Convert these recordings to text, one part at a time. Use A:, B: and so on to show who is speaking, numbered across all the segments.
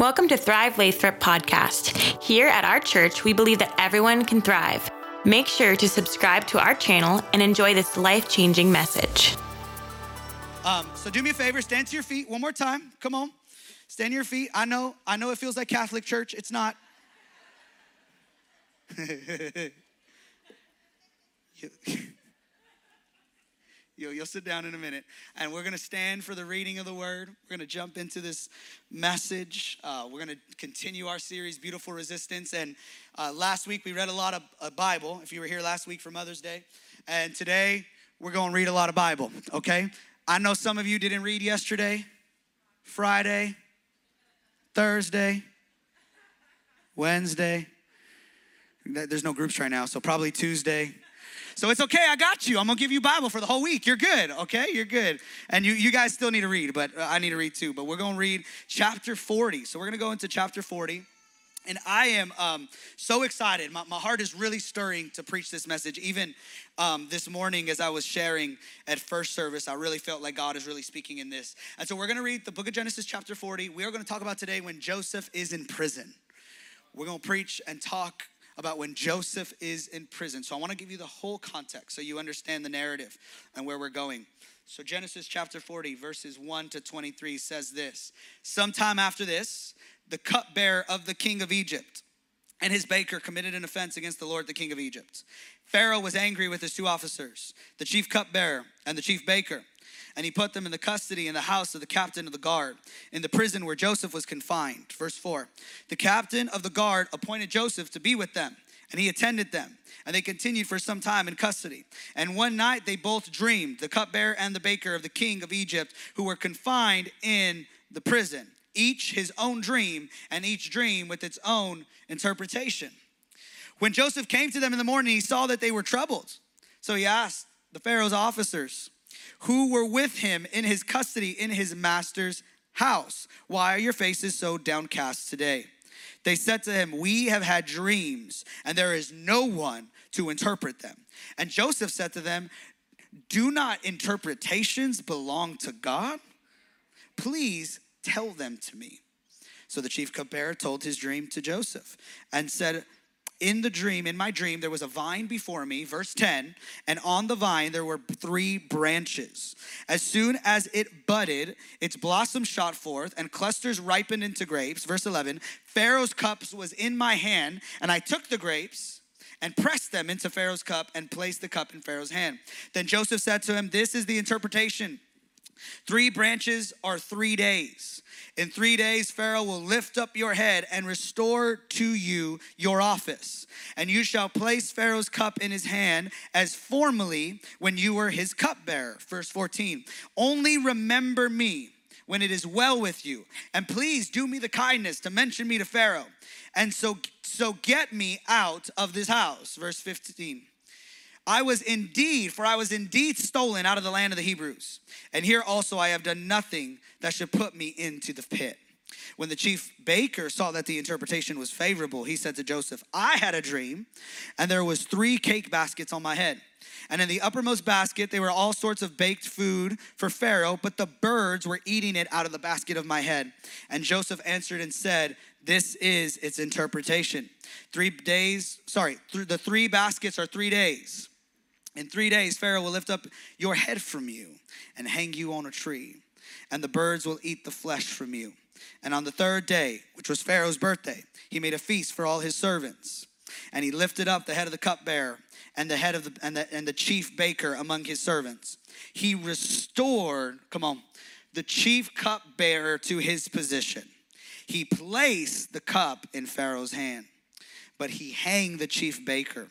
A: Welcome to Thrive Lathrop podcast. Here at our church, we believe that everyone can thrive. Make sure to subscribe to our channel and enjoy this life changing message.
B: Um, so do me a favor, stand to your feet one more time. Come on, stand to your feet. I know, I know it feels like Catholic church. It's not. You'll, you'll sit down in a minute. And we're going to stand for the reading of the word. We're going to jump into this message. Uh, we're going to continue our series, Beautiful Resistance. And uh, last week we read a lot of Bible, if you were here last week for Mother's Day. And today we're going to read a lot of Bible, okay? I know some of you didn't read yesterday, Friday, Thursday, Wednesday. There's no groups right now, so probably Tuesday, so it's okay, I got you. I'm gonna give you Bible for the whole week. You're good, okay? You're good. And you, you guys still need to read, but uh, I need to read too. But we're gonna read chapter 40. So we're gonna go into chapter 40. And I am um, so excited. My, my, heart is really stirring to preach this message. Even um, this morning, as I was sharing at first service, I really felt like God is really speaking in this. And so we're going to read the book of Genesis, chapter 40. We are going to talk about today when Joseph is in prison. We're going to preach and talk about when Joseph is in prison. So I want to give you the whole context so you understand the narrative and where we're going. So Genesis chapter 40, verses 1 to 23 says this Sometime after this, the cupbearer of the king of Egypt and his baker committed an offense against the Lord, the king of Egypt. Pharaoh was angry with his two officers, the chief cupbearer and the chief baker and he put them in the custody in the house of the captain of the guard, in the prison where Joseph was confined. Verse 4 The captain of the guard appointed Joseph to be with them, and he attended them. And they continued for some time in custody. And one night they both dreamed, the cupbearer and the baker of the king of Egypt, who were confined in the prison, each his own dream, and each dream with its own interpretation. When Joseph came to them in the morning, he saw that they were troubled. So he asked the Pharaoh's officers, who were with him in his custody in his master's house. Why are your faces so downcast today? They said to him, We have had dreams, and there is no one to interpret them. And Joseph said to them, Do not interpretations belong to God? Please tell them to me. So the chief cupbearer told his dream to Joseph and said, in the dream, in my dream, there was a vine before me, verse 10, and on the vine there were three branches. As soon as it budded, its blossoms shot forth, and clusters ripened into grapes. Verse 11, Pharaoh's cups was in my hand, and I took the grapes and pressed them into Pharaoh's cup and placed the cup in Pharaoh's hand. Then Joseph said to him, This is the interpretation. Three branches are three days. In three days, Pharaoh will lift up your head and restore to you your office. And you shall place Pharaoh's cup in his hand as formerly when you were his cupbearer. Verse 14. Only remember me when it is well with you. And please do me the kindness to mention me to Pharaoh. And so, so get me out of this house. Verse 15. I was indeed, for I was indeed stolen out of the land of the Hebrews. And here also I have done nothing that should put me into the pit. When the chief baker saw that the interpretation was favorable, he said to Joseph, I had a dream, and there was three cake baskets on my head. And in the uppermost basket, there were all sorts of baked food for Pharaoh, but the birds were eating it out of the basket of my head. And Joseph answered and said, This is its interpretation. Three days, sorry, the three baskets are three days. In three days, Pharaoh will lift up your head from you and hang you on a tree, and the birds will eat the flesh from you. And on the third day, which was Pharaoh's birthday, he made a feast for all his servants. And he lifted up the head of the cupbearer and the head of the and the, and the chief baker among his servants. He restored, come on, the chief cupbearer to his position. He placed the cup in Pharaoh's hand, but he hanged the chief baker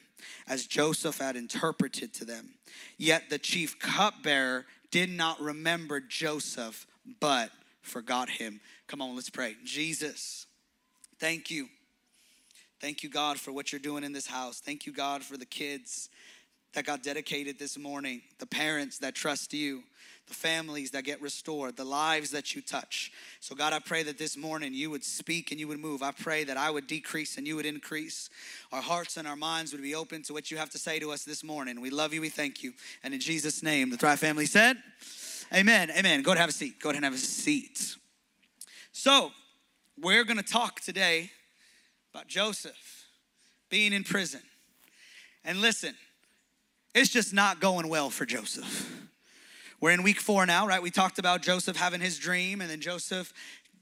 B: as Joseph had interpreted to them. Yet the chief cupbearer did not remember Joseph, but forgot him. Come on, let's pray. Jesus, thank you. Thank you, God, for what you're doing in this house. Thank you, God, for the kids that got dedicated this morning, the parents that trust you the families that get restored, the lives that you touch. So, God, I pray that this morning you would speak and you would move. I pray that I would decrease and you would increase. Our hearts and our minds would be open to what you have to say to us this morning. We love you, we thank you. And in Jesus' name, the Thrive family said, Amen. Amen. Go ahead and have a seat. Go ahead and have a seat. So, we're going to talk today about Joseph being in prison. And listen, it's just not going well for Joseph. We're in week four now, right? We talked about Joseph having his dream, and then Joseph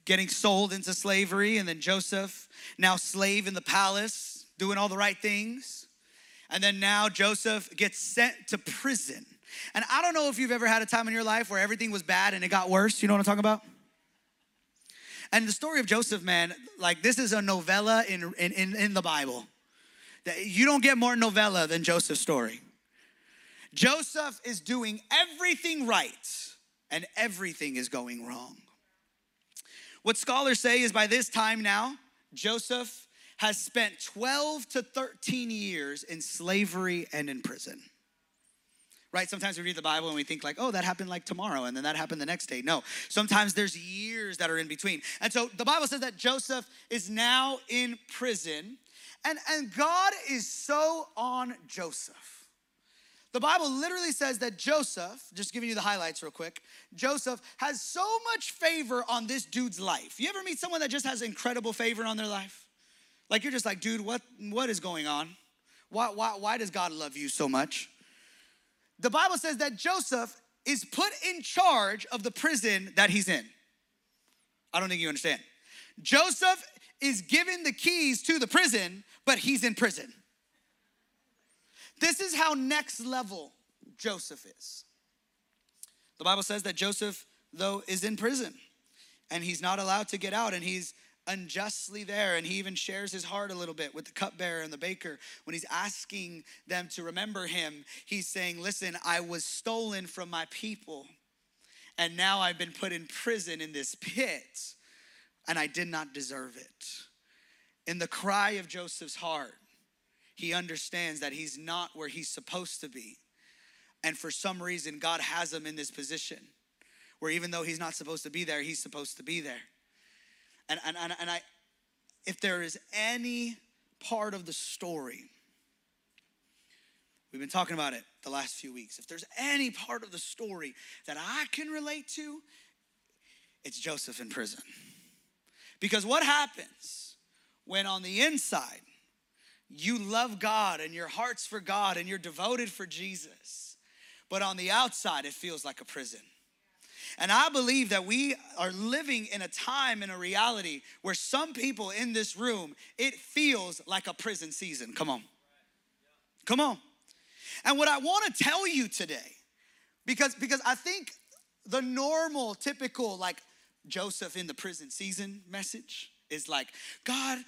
B: getting sold into slavery, and then Joseph now slave in the palace, doing all the right things. And then now Joseph gets sent to prison. And I don't know if you've ever had a time in your life where everything was bad and it got worse. You know what I'm talking about? And the story of Joseph, man, like this is a novella in, in, in, in the Bible. That you don't get more novella than Joseph's story. Joseph is doing everything right and everything is going wrong. What scholars say is by this time now, Joseph has spent 12 to 13 years in slavery and in prison. Right? Sometimes we read the Bible and we think like, "Oh, that happened like tomorrow and then that happened the next day." No. Sometimes there's years that are in between. And so the Bible says that Joseph is now in prison and and God is so on Joseph. The Bible literally says that Joseph, just giving you the highlights real quick, Joseph has so much favor on this dude's life. You ever meet someone that just has incredible favor on their life? Like you're just like, dude, what, what is going on? Why, why, why does God love you so much? The Bible says that Joseph is put in charge of the prison that he's in. I don't think you understand. Joseph is given the keys to the prison, but he's in prison. This is how next level Joseph is. The Bible says that Joseph, though, is in prison and he's not allowed to get out and he's unjustly there. And he even shares his heart a little bit with the cupbearer and the baker. When he's asking them to remember him, he's saying, Listen, I was stolen from my people, and now I've been put in prison in this pit, and I did not deserve it. In the cry of Joseph's heart, he understands that he's not where he's supposed to be. And for some reason, God has him in this position where even though he's not supposed to be there, he's supposed to be there. And, and, and, and I, if there is any part of the story, we've been talking about it the last few weeks. If there's any part of the story that I can relate to, it's Joseph in prison. Because what happens when on the inside you love God and your heart's for God and you're devoted for Jesus. But on the outside, it feels like a prison. And I believe that we are living in a time and a reality where some people in this room, it feels like a prison season. Come on. Come on. And what I want to tell you today, because, because I think the normal, typical, like Joseph in the prison season message is like, God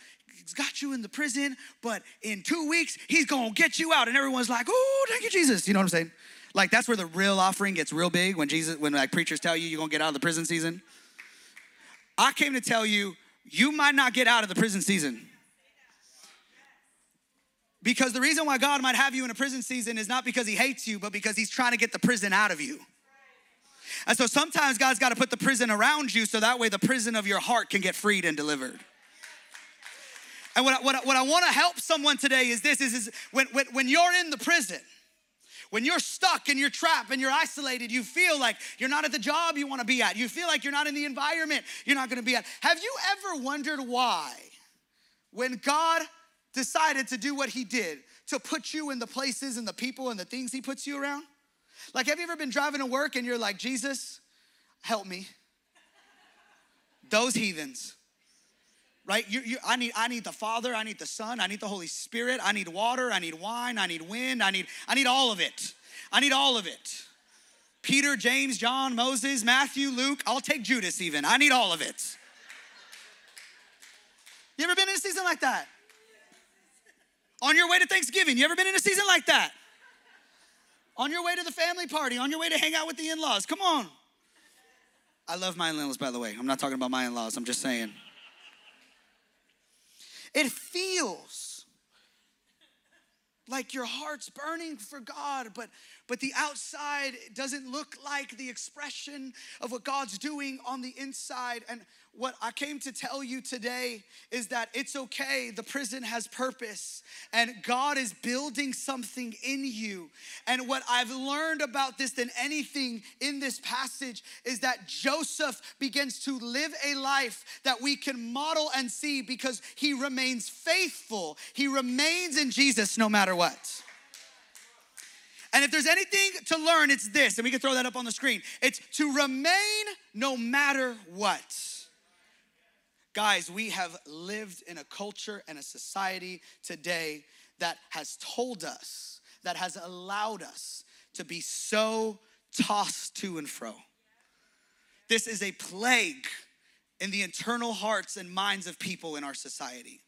B: got you in the prison, but in two weeks, he's gonna get you out. And everyone's like, oh, thank you, Jesus. You know what I'm saying? Like that's where the real offering gets real big when Jesus, when like preachers tell you you're gonna get out of the prison season. I came to tell you, you might not get out of the prison season. Because the reason why God might have you in a prison season is not because he hates you, but because he's trying to get the prison out of you. And so sometimes God's got to put the prison around you so that way the prison of your heart can get freed and delivered. And what I, what I, what I want to help someone today is this is, is when, when, when you're in the prison, when you're stuck and you're trapped and you're isolated, you feel like you're not at the job you want to be at. You feel like you're not in the environment you're not going to be at. Have you ever wondered why, when God decided to do what He did, to put you in the places and the people and the things He puts you around? Like, have you ever been driving to work and you're like, Jesus, help me? Those heathens right? You, you, I, need, I need the Father, I need the Son, I need the Holy Spirit, I need water, I need wine, I need wind, I need, I need all of it. I need all of it. Peter, James, John, Moses, Matthew, Luke, I'll take Judas even. I need all of it. You ever been in a season like that? On your way to Thanksgiving, you ever been in a season like that? On your way to the family party, on your way to hang out with the in laws, come on. I love my in laws, by the way. I'm not talking about my in laws, I'm just saying. It feels like your heart's burning for God, but, but the outside doesn't look like the expression of what God's doing on the inside. And what I came to tell you today is that it's okay. The prison has purpose, and God is building something in you. And what I've learned about this than anything in this passage is that Joseph begins to live a life that we can model and see because he remains faithful. He remains in Jesus no matter what. And if there's anything to learn, it's this, and we can throw that up on the screen. It's to remain no matter what. Guys, we have lived in a culture and a society today that has told us, that has allowed us to be so tossed to and fro. This is a plague in the internal hearts and minds of people in our society.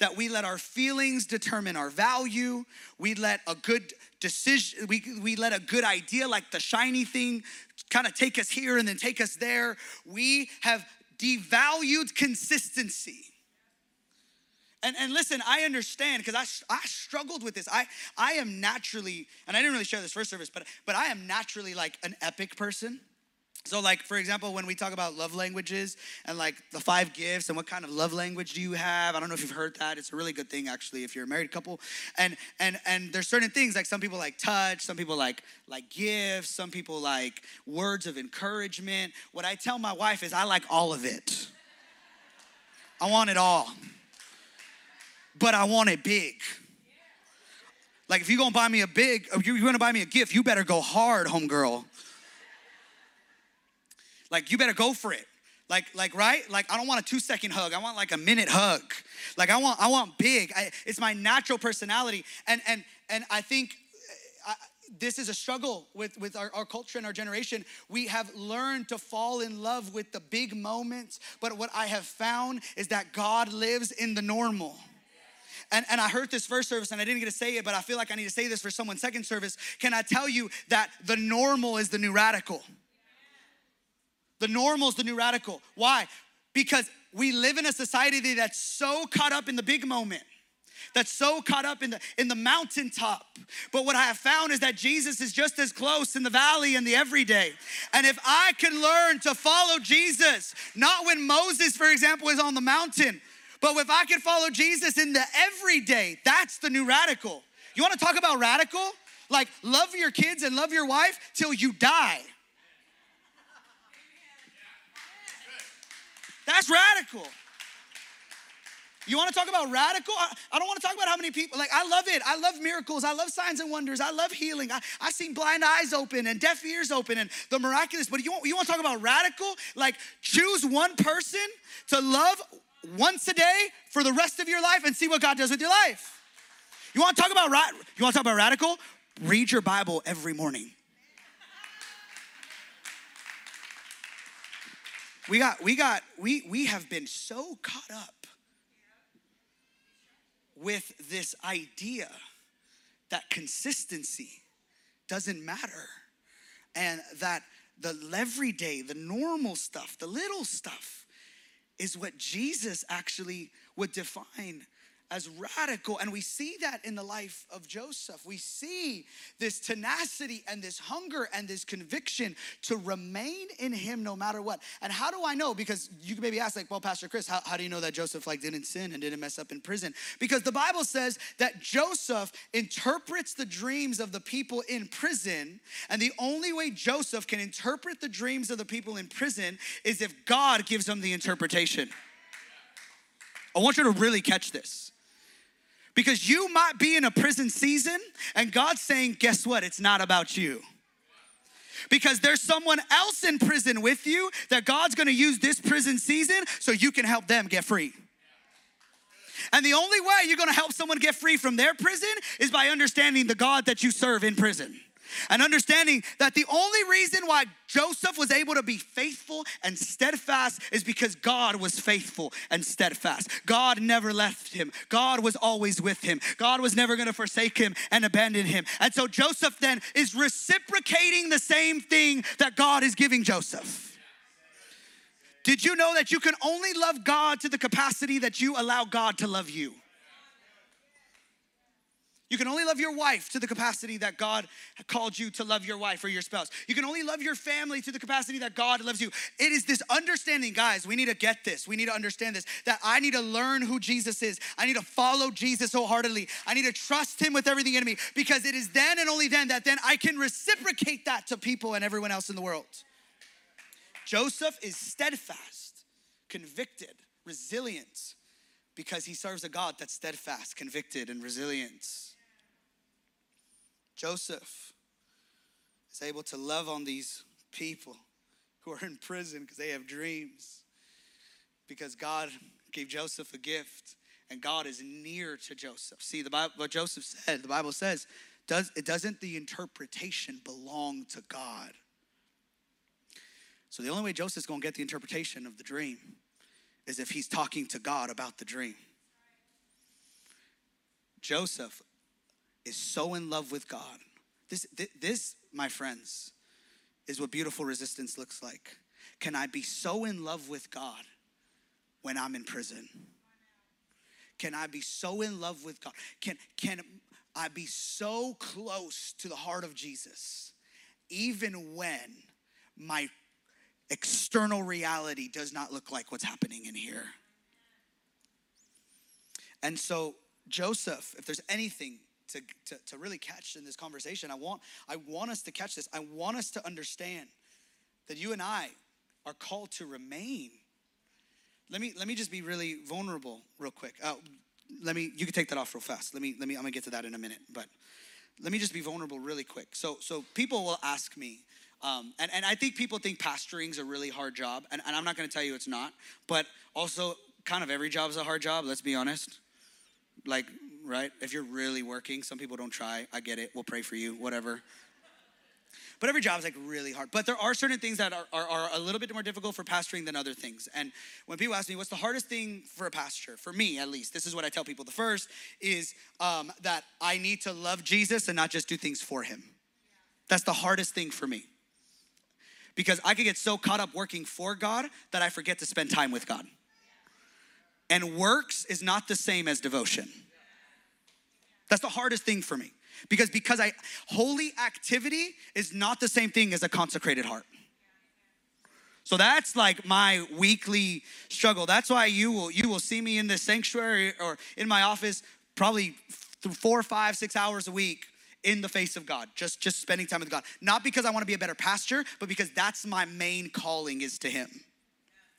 B: That we let our feelings determine our value. We let a good decision, we, we let a good idea like the shiny thing kind of take us here and then take us there. We have devalued consistency. And, and listen, I understand because I, I struggled with this. I, I am naturally, and I didn't really share this first service, but, but I am naturally like an epic person. So, like, for example, when we talk about love languages and like the five gifts and what kind of love language do you have? I don't know if you've heard that. It's a really good thing actually if you're a married couple. And and and there's certain things like some people like touch, some people like like gifts, some people like words of encouragement. What I tell my wife is I like all of it. I want it all. But I want it big. Like if you're gonna buy me a big, you're gonna buy me a gift, you better go hard, homegirl. Like you better go for it. Like, like, right? Like, I don't want a two second hug. I want like a minute hug. Like, I want, I want big. I, it's my natural personality. And, and, and I think uh, I, this is a struggle with, with our, our culture and our generation. We have learned to fall in love with the big moments. But what I have found is that God lives in the normal. And, and I heard this first service and I didn't get to say it, but I feel like I need to say this for someone second service. Can I tell you that the normal is the new radical? The normal is the new radical. Why? Because we live in a society that's so caught up in the big moment that's so caught up in the in the mountaintop. But what i have found is that jesus is just as close in the valley and the everyday. And if i can learn to follow jesus not when moses for example is on the mountain but if i can follow jesus in the everyday that's the new radical. You want to talk about radical? Like love your kids and love your wife till you die Radical. You want to talk about radical? I, I, don't want to talk about how many people, like, I love it. I love miracles. I love signs and wonders. I love healing. I, I seen blind eyes open and deaf ears open and the miraculous. But you want, you want to talk about radical? Like, choose one person to love once a day for the rest of your life and see what God does with your life. You want to talk about, you want to talk about radical? Read your Bible every morning. We got, we got, we, we have been so caught up with this idea that consistency doesn't matter and that the everyday, the normal stuff, the little stuff is what Jesus actually would define as radical. And we see that in the life of Joseph. We see this tenacity and this hunger and this conviction to remain in him no matter what. And how do I know? Because you can maybe ask, like, well, Pastor Chris, how, how do you know that Joseph like didn't sin and didn't mess up in prison? Because the Bible says that Joseph interprets the dreams of the people in prison. And the only way Joseph can interpret the dreams of the people in prison is if God gives him the interpretation. I want you to really catch this. Because you might be in a prison season and God's saying, guess what? It's not about you. Because there's someone else in prison with you that God's gonna use this prison season so you can help them get free. And the only way you're gonna help someone get free from their prison is by understanding the God that you serve in prison and understanding that the only reason why Joseph was able to be faithful and steadfast is because God was faithful and steadfast. God never left him, God was always with him. God was never gonna forsake him and abandon him. And so Joseph then is reciprocating the same thing that God is giving Joseph. Did you know that you can only love God to the capacity that you allow God to love you? You can only love your wife to the capacity that God called you to love your wife or your spouse. You can only love your family to the capacity that God loves you. It is this understanding, guys, we need to get this. We need to understand this that I need to learn who Jesus is. I need to follow Jesus wholeheartedly. I need to trust him with everything in me because it is then and only then that then I can reciprocate that to people and everyone else in the world. Joseph is steadfast, convicted, resilient because he serves a God that's steadfast, convicted, and resilient. Joseph is able to love on these people who are in prison because they have dreams. Because God gave Joseph a gift and God is near to Joseph. See, the Bible, what Joseph said, the Bible says, does it doesn't the interpretation belong to God? So the only way Joseph's gonna get the interpretation of the dream is if he's talking to God about the dream. Joseph is so in love with God. This, this, my friends, is what beautiful resistance looks like. Can I be so in love with God when I'm in prison? Can I be so in love with God? Can, can I be so close to the heart of Jesus even when my external reality does not look like what's happening in here? And so, Joseph, if there's anything to, to, to really catch in this conversation. I want, I want us to catch this. I want us to understand that you and I are called to remain. Let me, let me just be really vulnerable real quick. Uh, let me, you can take that off real fast. Let me, let me, I'm gonna get to that in a minute, but let me just be vulnerable really quick. So, so people will ask me, um, and, and I think people think pastoring is a really hard job, and, and I'm not gonna tell you it's not, but also kind of every job is a hard job, let's be honest. Like right? If you're really working, some people don't try. I get it. We'll pray for you, whatever. But every job is like really hard. But there are certain things that are, are, are, a little bit more difficult for pastoring than other things. And when people ask me, what's the hardest thing for a pastor? For me, at least, this is what I tell people. The first is um, that I need to love Jesus and not just do things for him. That's the hardest thing for me. Because I could get so caught up working for God that I forget to spend time with God. And works is not the same as devotion. That's the hardest thing for me. Because because I holy activity is not the same thing as a consecrated heart. So that's like my weekly struggle. That's why you will you will see me in the sanctuary or in my office probably four, five, six hours a week in the face of God, just just spending time with God. Not because I want to be a better pastor, but because that's my main calling is to Him.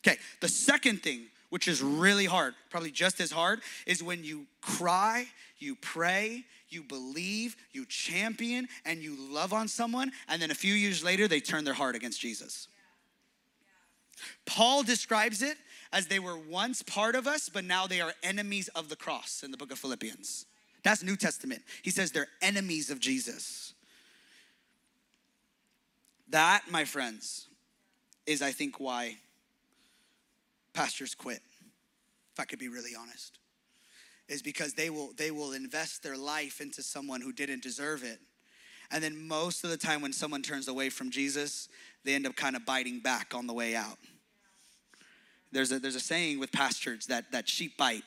B: Okay, the second thing which is really hard, probably just as hard, is when you cry, you pray, you believe, you champion, and you love on someone, and then a few years later, they turn their heart against Jesus. Paul describes it as they were once part of us, but now they are enemies of the cross in the book of Philippians. That's New Testament. He says they're enemies of Jesus. That, my friends, is I think why pastors quit, if I could be really honest, is because they will, they will invest their life into someone who didn't deserve it. And then most of the time, when someone turns away from Jesus, they end up kind of biting back on the way out. There's a, there's a saying with pastors that, that sheep bite.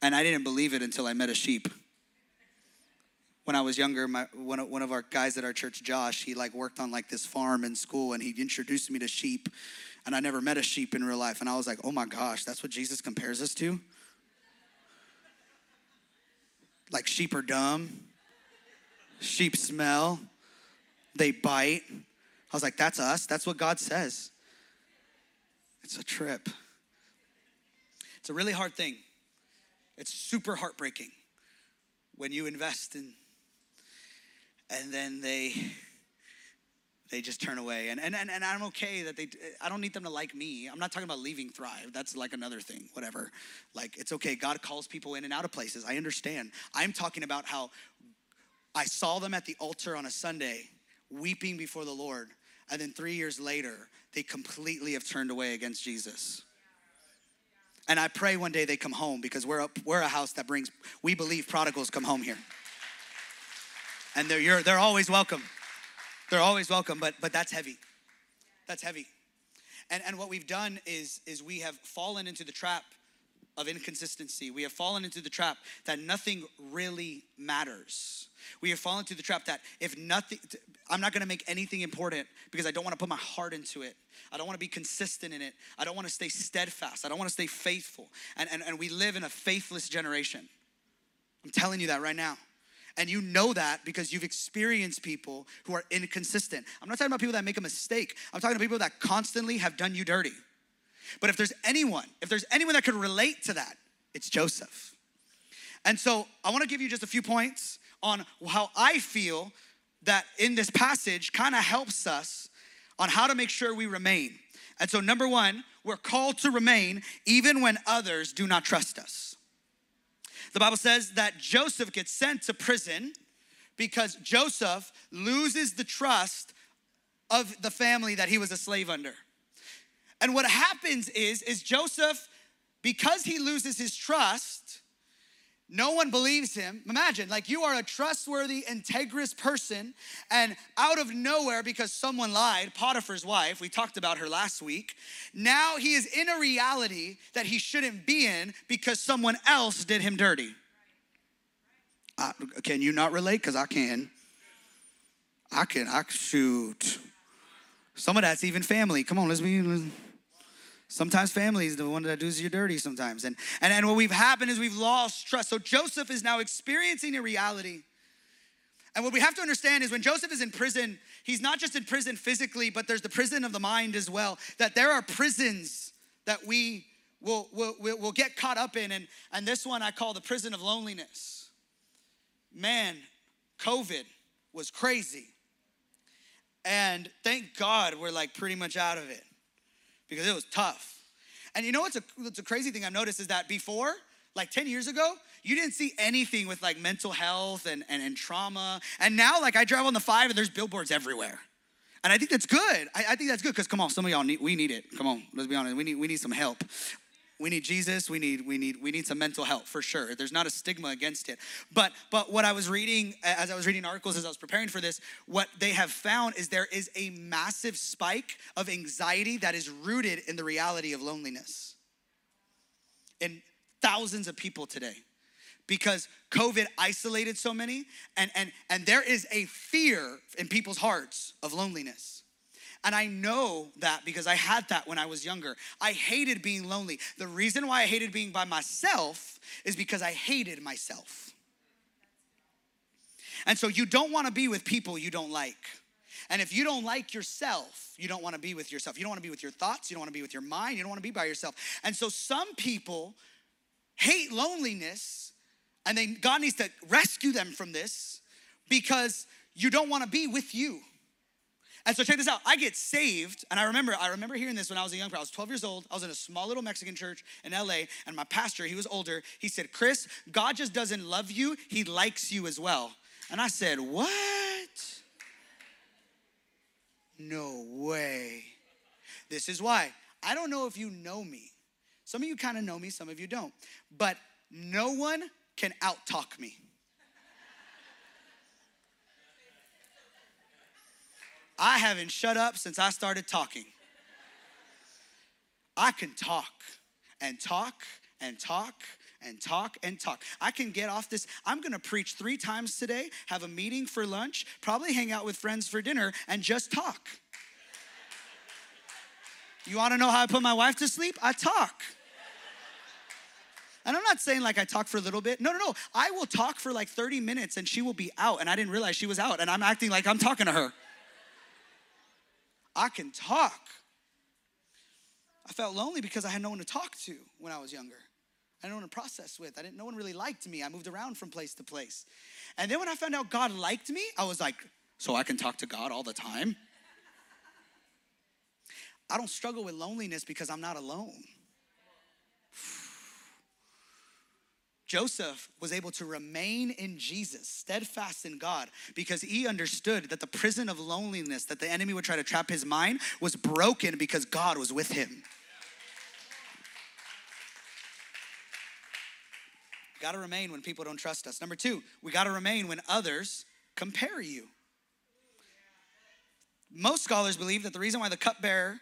B: And I didn't believe it until I met a sheep. When I was younger, my, one, of, one of our guys at our church, Josh, he like worked on like this farm in school and he introduced me to sheep and I never met a sheep in real life. And I was like, oh my gosh, that's what Jesus compares us to? Like sheep are dumb, sheep smell, they bite. I was like, that's us. That's what God says. It's a trip. It's a really hard thing. It's super heartbreaking when you invest in, and then they they just turn away. And, and, and, and I'm okay that they, I don't need them to like me. I'm not talking about leaving Thrive. That's like another thing, whatever. Like, it's okay. God calls people in and out of places. I understand. I'm talking about how I saw them at the altar on a Sunday weeping before the Lord. And then three years later, they completely have turned away against Jesus. And I pray one day they come home because we're, a, we're a house that brings, we believe prodigals come home here. And they're, they're always welcome. They're always welcome, but but that's heavy. That's heavy. And and what we've done is is we have fallen into the trap of inconsistency. We have fallen into the trap that nothing really matters. We have fallen into the trap that if nothing, I'm not gonna make anything important because I don't wanna put my heart into it. I don't wanna be consistent in it. I don't wanna stay steadfast. I don't wanna stay faithful. And, and, and we live in a faithless generation. I'm telling you that right now. And you know that because you've experienced people who are inconsistent. I'm not talking about people that make a mistake. I'm talking about people that constantly have done you dirty. But if there's anyone, if there's anyone that could relate to that, it's Joseph. And so I want to give you just a few points on how I feel that in this passage kind of helps us on how to make sure we remain. And so, number one, we're called to remain even when others do not trust us. The Bible says that Joseph gets sent to prison because Joseph loses the trust of the family that he was a slave under. And what happens is is Joseph because he loses his trust, no one believes him. Imagine, like you are a trustworthy, integrous person, and out of nowhere, because someone lied, Potiphar's wife, we talked about her last week, now he is in a reality that he shouldn't be in because someone else did him dirty. Uh, can you not relate? Because I can. I can, I shoot. Some of that's even family. Come on, let's be. Let's, Sometimes family is the one that does you dirty sometimes. And, and, and what we've happened is we've lost trust. So Joseph is now experiencing a reality. And what we have to understand is when Joseph is in prison, he's not just in prison physically, but there's the prison of the mind as well. That there are prisons that we will, will, will get caught up in. And, and this one I call the prison of loneliness. Man, COVID was crazy. And thank God we're like pretty much out of it because it was tough. And you know what's a, what's a crazy thing I've noticed is that before, like 10 years ago, you didn't see anything with like mental health and, and, and trauma. And now, like, I drive on the five and there's billboards everywhere. And I think that's good. I, I think that's good because come on, some of y'all need, we need it. Come on, let's be honest. We need, we need some help we need jesus we need we need we need some mental help for sure. There's not a stigma against it. But but what i was reading as i was reading articles as i was preparing for this what they have found is there is a massive spike of anxiety that is rooted in the reality of loneliness in thousands of people today because covid isolated so many and and and there is a fear in people's hearts of loneliness and I know that because I had that when I was younger. I hated being lonely. The reason why I hated being by myself is because I hated myself. And so you don't want to be with people you don't like. And if you don't like yourself, you don't want to be with yourself. You don't want to be with your thoughts. You don't want to be with your mind. You don't want to be by yourself. And so some people hate loneliness, and then God needs to rescue them from this because you don't want to be with you. And so check this out. I get saved, and I remember, I remember hearing this when I was a young person. I was 12 years old. I was in a small little Mexican church in LA, and my pastor, he was older, he said, Chris, God just doesn't love you, he likes you as well. And I said, What? No way. This is why. I don't know if you know me. Some of you kind of know me, some of you don't. But no one can out talk me. I haven't shut up since I started talking. I can talk and talk and talk and talk and talk. I can get off this. I'm gonna preach three times today, have a meeting for lunch, probably hang out with friends for dinner, and just talk. You wanna know how I put my wife to sleep? I talk. And I'm not saying like I talk for a little bit. No, no, no. I will talk for like 30 minutes and she will be out, and I didn't realize she was out, and I'm acting like I'm talking to her. I can talk. I felt lonely because I had no one to talk to when I was younger. I had no one to process with. I didn't. No one really liked me. I moved around from place to place, and then when I found out God liked me, I was like, so I can talk to God all the time. I don't struggle with loneliness because I'm not alone. Joseph was able to remain in Jesus, steadfast in God, because he understood that the prison of loneliness that the enemy would try to trap his mind was broken because God was with him. Got to remain when people don't trust us. Number two, we got to remain when others compare you. Most scholars believe that the reason why the cupbearer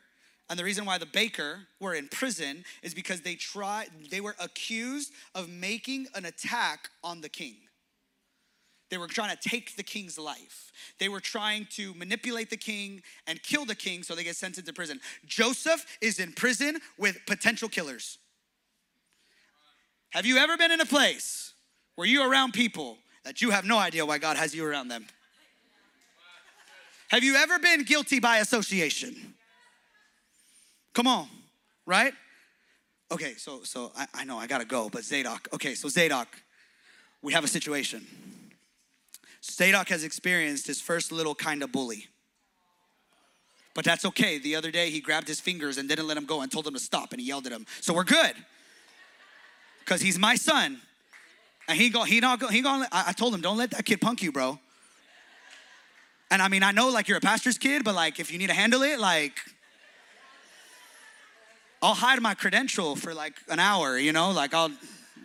B: And the reason why the baker were in prison is because they tried they were accused of making an attack on the king. They were trying to take the king's life. They were trying to manipulate the king and kill the king so they get sent into prison. Joseph is in prison with potential killers. Have you ever been in a place where you're around people that you have no idea why God has you around them? Have you ever been guilty by association? Come on, right? Okay, so so I, I know I gotta go, but Zadok. Okay, so Zadok, we have a situation. Zadok has experienced his first little kind of bully. But that's okay. The other day he grabbed his fingers and didn't let him go and told him to stop and he yelled at him. So we're good. Because he's my son. And he go, he not go, he going I told him, don't let that kid punk you, bro. And I mean, I know like you're a pastor's kid, but like if you need to handle it, like I'll hide my credential for like an hour, you know, like I'll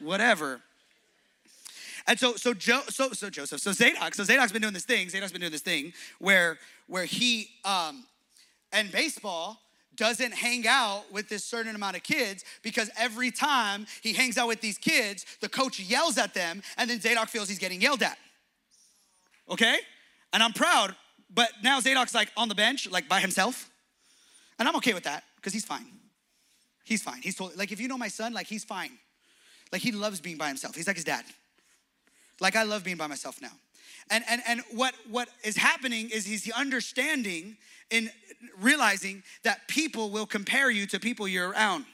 B: whatever. And so, so, jo, so, so Joseph, so Zadok, so Zadok's been doing this thing. Zadok's been doing this thing where, where he, um, and baseball doesn't hang out with this certain amount of kids because every time he hangs out with these kids, the coach yells at them, and then Zadok feels he's getting yelled at. Okay, and I'm proud, but now Zadok's like on the bench, like by himself, and I'm okay with that because he's fine. He's fine. He's totally like if you know my son, like he's fine. Like he loves being by himself. He's like his dad. Like I love being by myself now. And and and what what is happening is he's understanding in realizing that people will compare you to people you're around.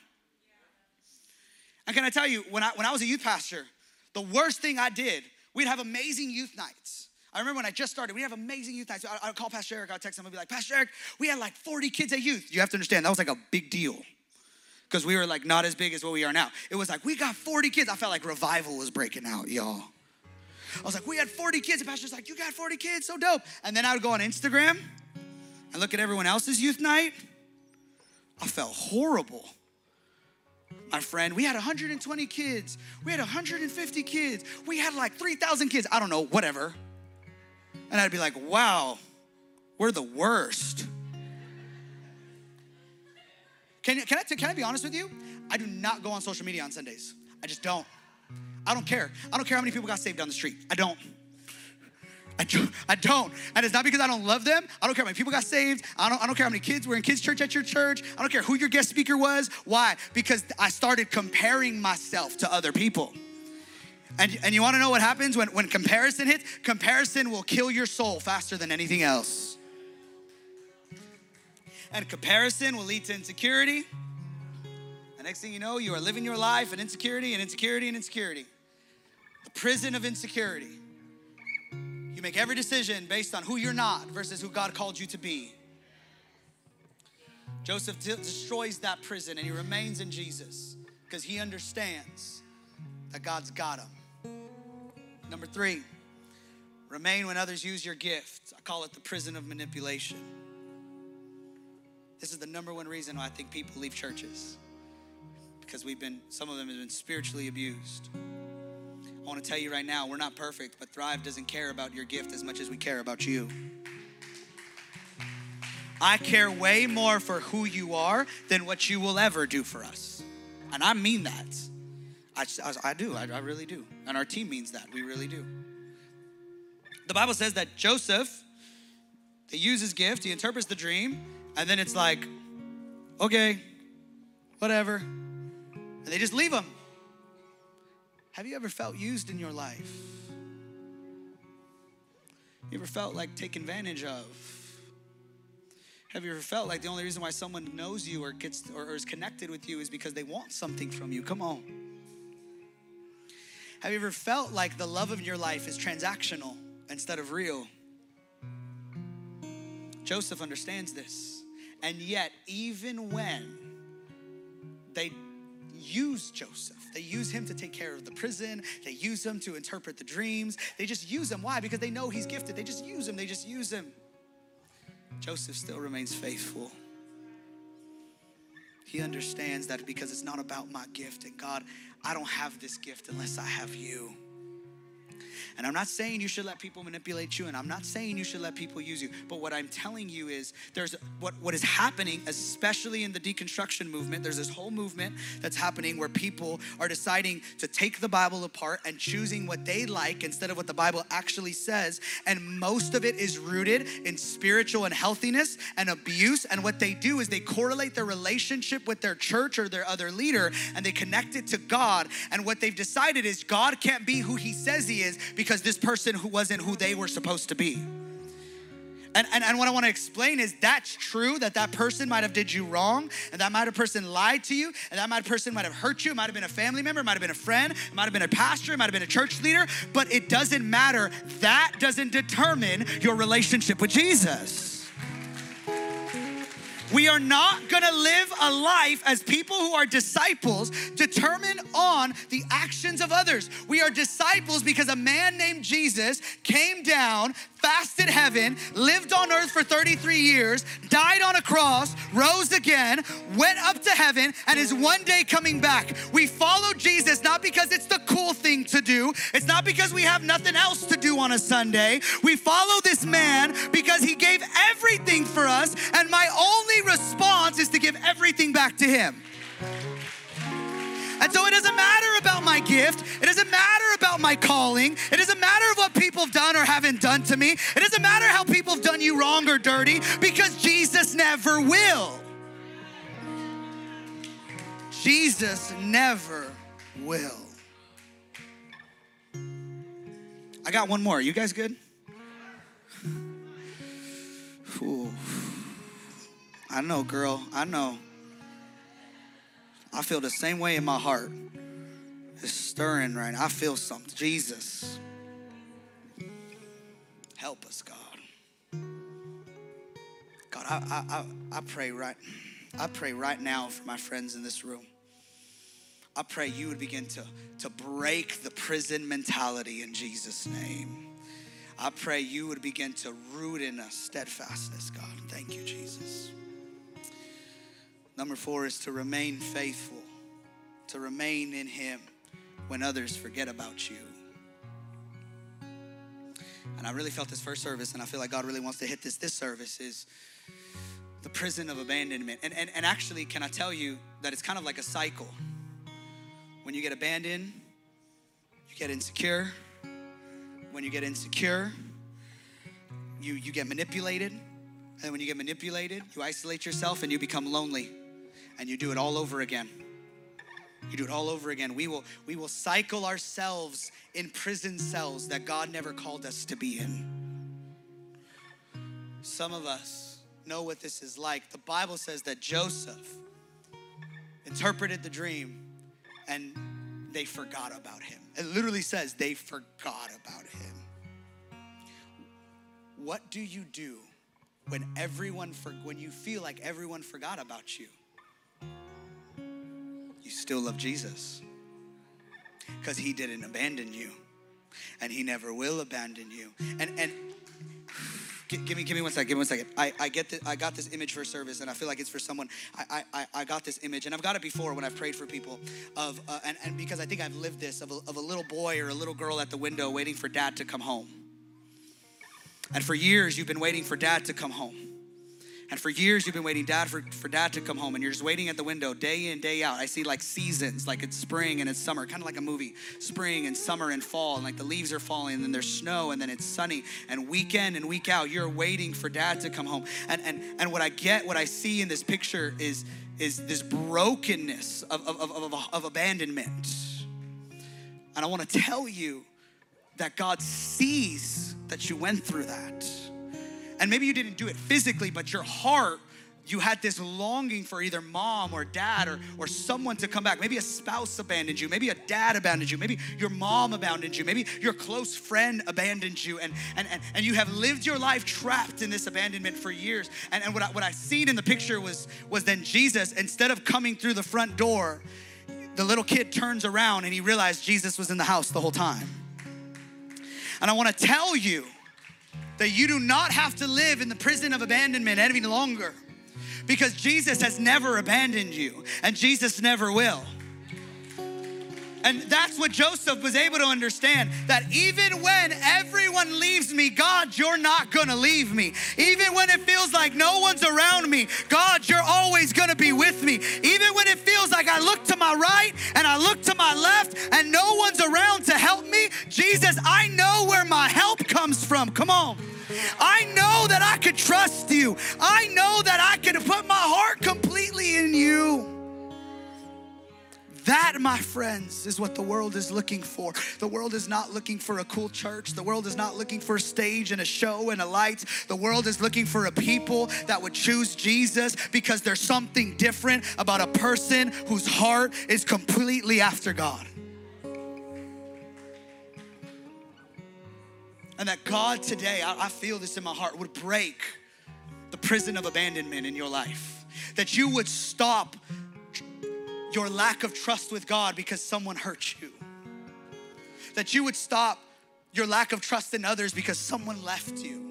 B: And can I tell you, when I when I was a youth pastor, the worst thing I did, we'd have amazing youth nights. I remember when I just started, we'd have amazing youth nights. I'd call Pastor Eric, I'd text him, I'd be like, Pastor Eric, we had like 40 kids at youth. You have to understand, that was like a big deal because we were like not as big as what we are now. It was like, we got 40 kids. I felt like revival was breaking out, y'all. I was like, we had 40 kids. The pastor's like, you got 40 kids, so dope. And then I would go on Instagram and look at everyone else's youth night. I felt horrible. My friend, we had 120 kids. We had 150 kids. We had like 3,000 kids. I don't know, whatever. And I'd be like, wow, we're the worst. Can, can, I, can I be honest with you? I do not go on social media on Sundays. I just don't. I don't care. I don't care how many people got saved down the street. I don't. I don't, I don't. And it's not because I don't love them. I don't care how many people got saved. I don't, I don't care how many kids were in kids' church at your church. I don't care who your guest speaker was. Why? Because I started comparing myself to other people. And, and you wanna know what happens when, when comparison hits? Comparison will kill your soul faster than anything else. And comparison will lead to insecurity. The next thing you know, you are living your life in insecurity and insecurity and insecurity. The prison of insecurity. You make every decision based on who you're not versus who God called you to be. Joseph destroys that prison and he remains in Jesus because he understands that God's got him. Number three, remain when others use your gift. I call it the prison of manipulation. This is the number one reason why I think people leave churches because we've been, some of them have been spiritually abused. I want to tell you right now, we're not perfect, but Thrive doesn't care about your gift as much as we care about you. I care way more for who you are than what you will ever do for us. And I mean that. I, I, I do, I, I really do. And our team means that. We really do. The Bible says that Joseph, they use his gift, he interprets the dream, and then it's like, okay, whatever. And they just leave them. Have you ever felt used in your life? You ever felt like taken advantage of? Have you ever felt like the only reason why someone knows you or gets or is connected with you is because they want something from you? Come on. Have you ever felt like the love of your life is transactional instead of real? Joseph understands this. And yet, even when they use Joseph, they use him to take care of the prison, they use him to interpret the dreams, they just use him. Why? Because they know he's gifted. They just use him, they just use him. Joseph still remains faithful. He understands that because it's not about my gift, and God, I don't have this gift unless I have you. And I'm not saying you should let people manipulate you, and I'm not saying you should let people use you. But what I'm telling you is there's what, what is happening, especially in the deconstruction movement, there's this whole movement that's happening where people are deciding to take the Bible apart and choosing what they like instead of what the Bible actually says. And most of it is rooted in spiritual unhealthiness and abuse. And what they do is they correlate their relationship with their church or their other leader and they connect it to God. And what they've decided is God can't be who he says he is because this person who wasn't who they were supposed to be. And, and, and what I want to explain is that's true that that person might have did you wrong and that might have person lied to you and that might have person might have hurt you. It might have been a family member, it might have been a friend, it might have been a pastor, it might have been a church leader, but it doesn't matter. That doesn't determine your relationship with Jesus. We are not gonna live a life as people who are disciples determined on the actions of others. We are disciples because a man named Jesus came down, fasted heaven, lived on earth for 33 years, died on a cross, rose again, went up to heaven, and is one day coming back. We follow not because we have nothing else to do on a Sunday. We follow this man because he gave everything for us, and my only response is to give everything back to him. And so it doesn't matter about my gift. It doesn't matter about my calling. It doesn't matter what people have done or haven't done to me. It doesn't matter how people have done you wrong or dirty because Jesus never will. Jesus never will. I got one more. You guys good? Ooh. I know, girl. I know. I feel the same way in my heart. It's stirring right now. I feel something. Jesus. Help us, God. God, I, I, I, I pray right. I pray right now for my friends in this room. I pray you would begin to, to break the prison mentality in Jesus' name. I pray you would begin to root in us steadfastness, God. Thank you, Jesus. Number four is to remain faithful, to remain in Him when others forget about you. And I really felt this first service, and I feel like God really wants to hit this this service is the prison of abandonment. And, and, and actually, can I tell you that it's kind of like a cycle? When you get abandoned, you get insecure. When you get insecure, you, you get manipulated. And when you get manipulated, you isolate yourself and you become lonely and you do it all over again. You do it all over again. We will we will cycle ourselves in prison cells that God never called us to be in. Some of us know what this is like. The Bible says that Joseph interpreted the dream and they forgot about him. It literally says they forgot about him. What do you do when everyone for, when you feel like everyone forgot about you? you still love Jesus because he didn't abandon you and he never will abandon you. And and give me give me one second. Give me one second. I, I get the, I got this image for service, and I feel like it's for someone. I, I I got this image, and I've got it before when I've prayed for people of uh, and and because I think I've lived this of a, of a little boy or a little girl at the window waiting for dad to come home. And for years you've been waiting for dad to come home. And for years, you've been waiting dad for, for dad to come home, and you're just waiting at the window day in, day out. I see like seasons, like it's spring and it's summer, kind of like a movie. Spring and summer and fall, and like the leaves are falling, and then there's snow, and then it's sunny. And week in and week out, you're waiting for dad to come home. And and and what I get, what I see in this picture is is this brokenness of, of, of, of, of abandonment. And I want to tell you that God sees that you went through that. And maybe you didn't do it physically, but your heart, you had this longing for either mom or dad or, or someone to come back. Maybe a spouse abandoned you. Maybe a dad abandoned you. Maybe your mom abandoned you. Maybe your close friend abandoned you. And, and, and, and you have lived your life trapped in this abandonment for years. And, and what, I, what I seen in the picture was, was then Jesus, instead of coming through the front door, the little kid turns around and he realized Jesus was in the house the whole time. And I want to tell you, that you do not have to live in the prison of abandonment any longer because Jesus has never abandoned you and Jesus never will. And that's what Joseph was able to understand that even when everyone leaves me, God, you're not gonna leave me. Even when it feels like no one's around me, God, you're always gonna be with me. Even when it feels like I look to my right and I look to my left and no one's around to help me, Jesus, I know where my help comes from. Come on. I know that I could trust you. I know that I can put my heart completely in you. That, my friends, is what the world is looking for. The world is not looking for a cool church. The world is not looking for a stage and a show and a light. The world is looking for a people that would choose Jesus because there's something different about a person whose heart is completely after God. And that God today, I, feel this in my heart, would break the prison of abandonment in your life. That you would stop your lack of trust with God because someone hurt you. That you would stop your lack of trust in others because someone left you.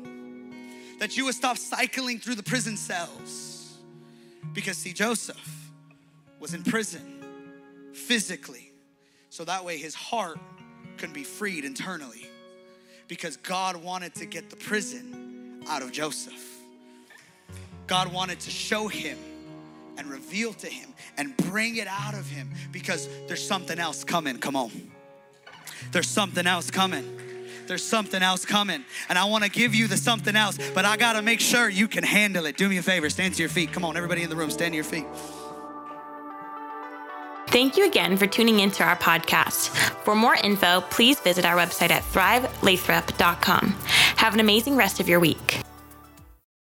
B: That you would stop cycling through the prison cells. Because, see, Joseph was in prison physically, so that way his heart could be freed internally. Because God wanted to get the prison out of Joseph. God wanted to show him and reveal to him and bring it out of him because there's something else coming. Come on. There's something else coming. There's something else coming. And I want to give you the something else, but I got to make sure you can handle it. Do me a favor, stand to your feet. Come on, everybody in the room, stand to your feet.
A: Thank you again for tuning into our podcast. For more info, please visit our website at thrivelathrop.com. Have an amazing rest of your week.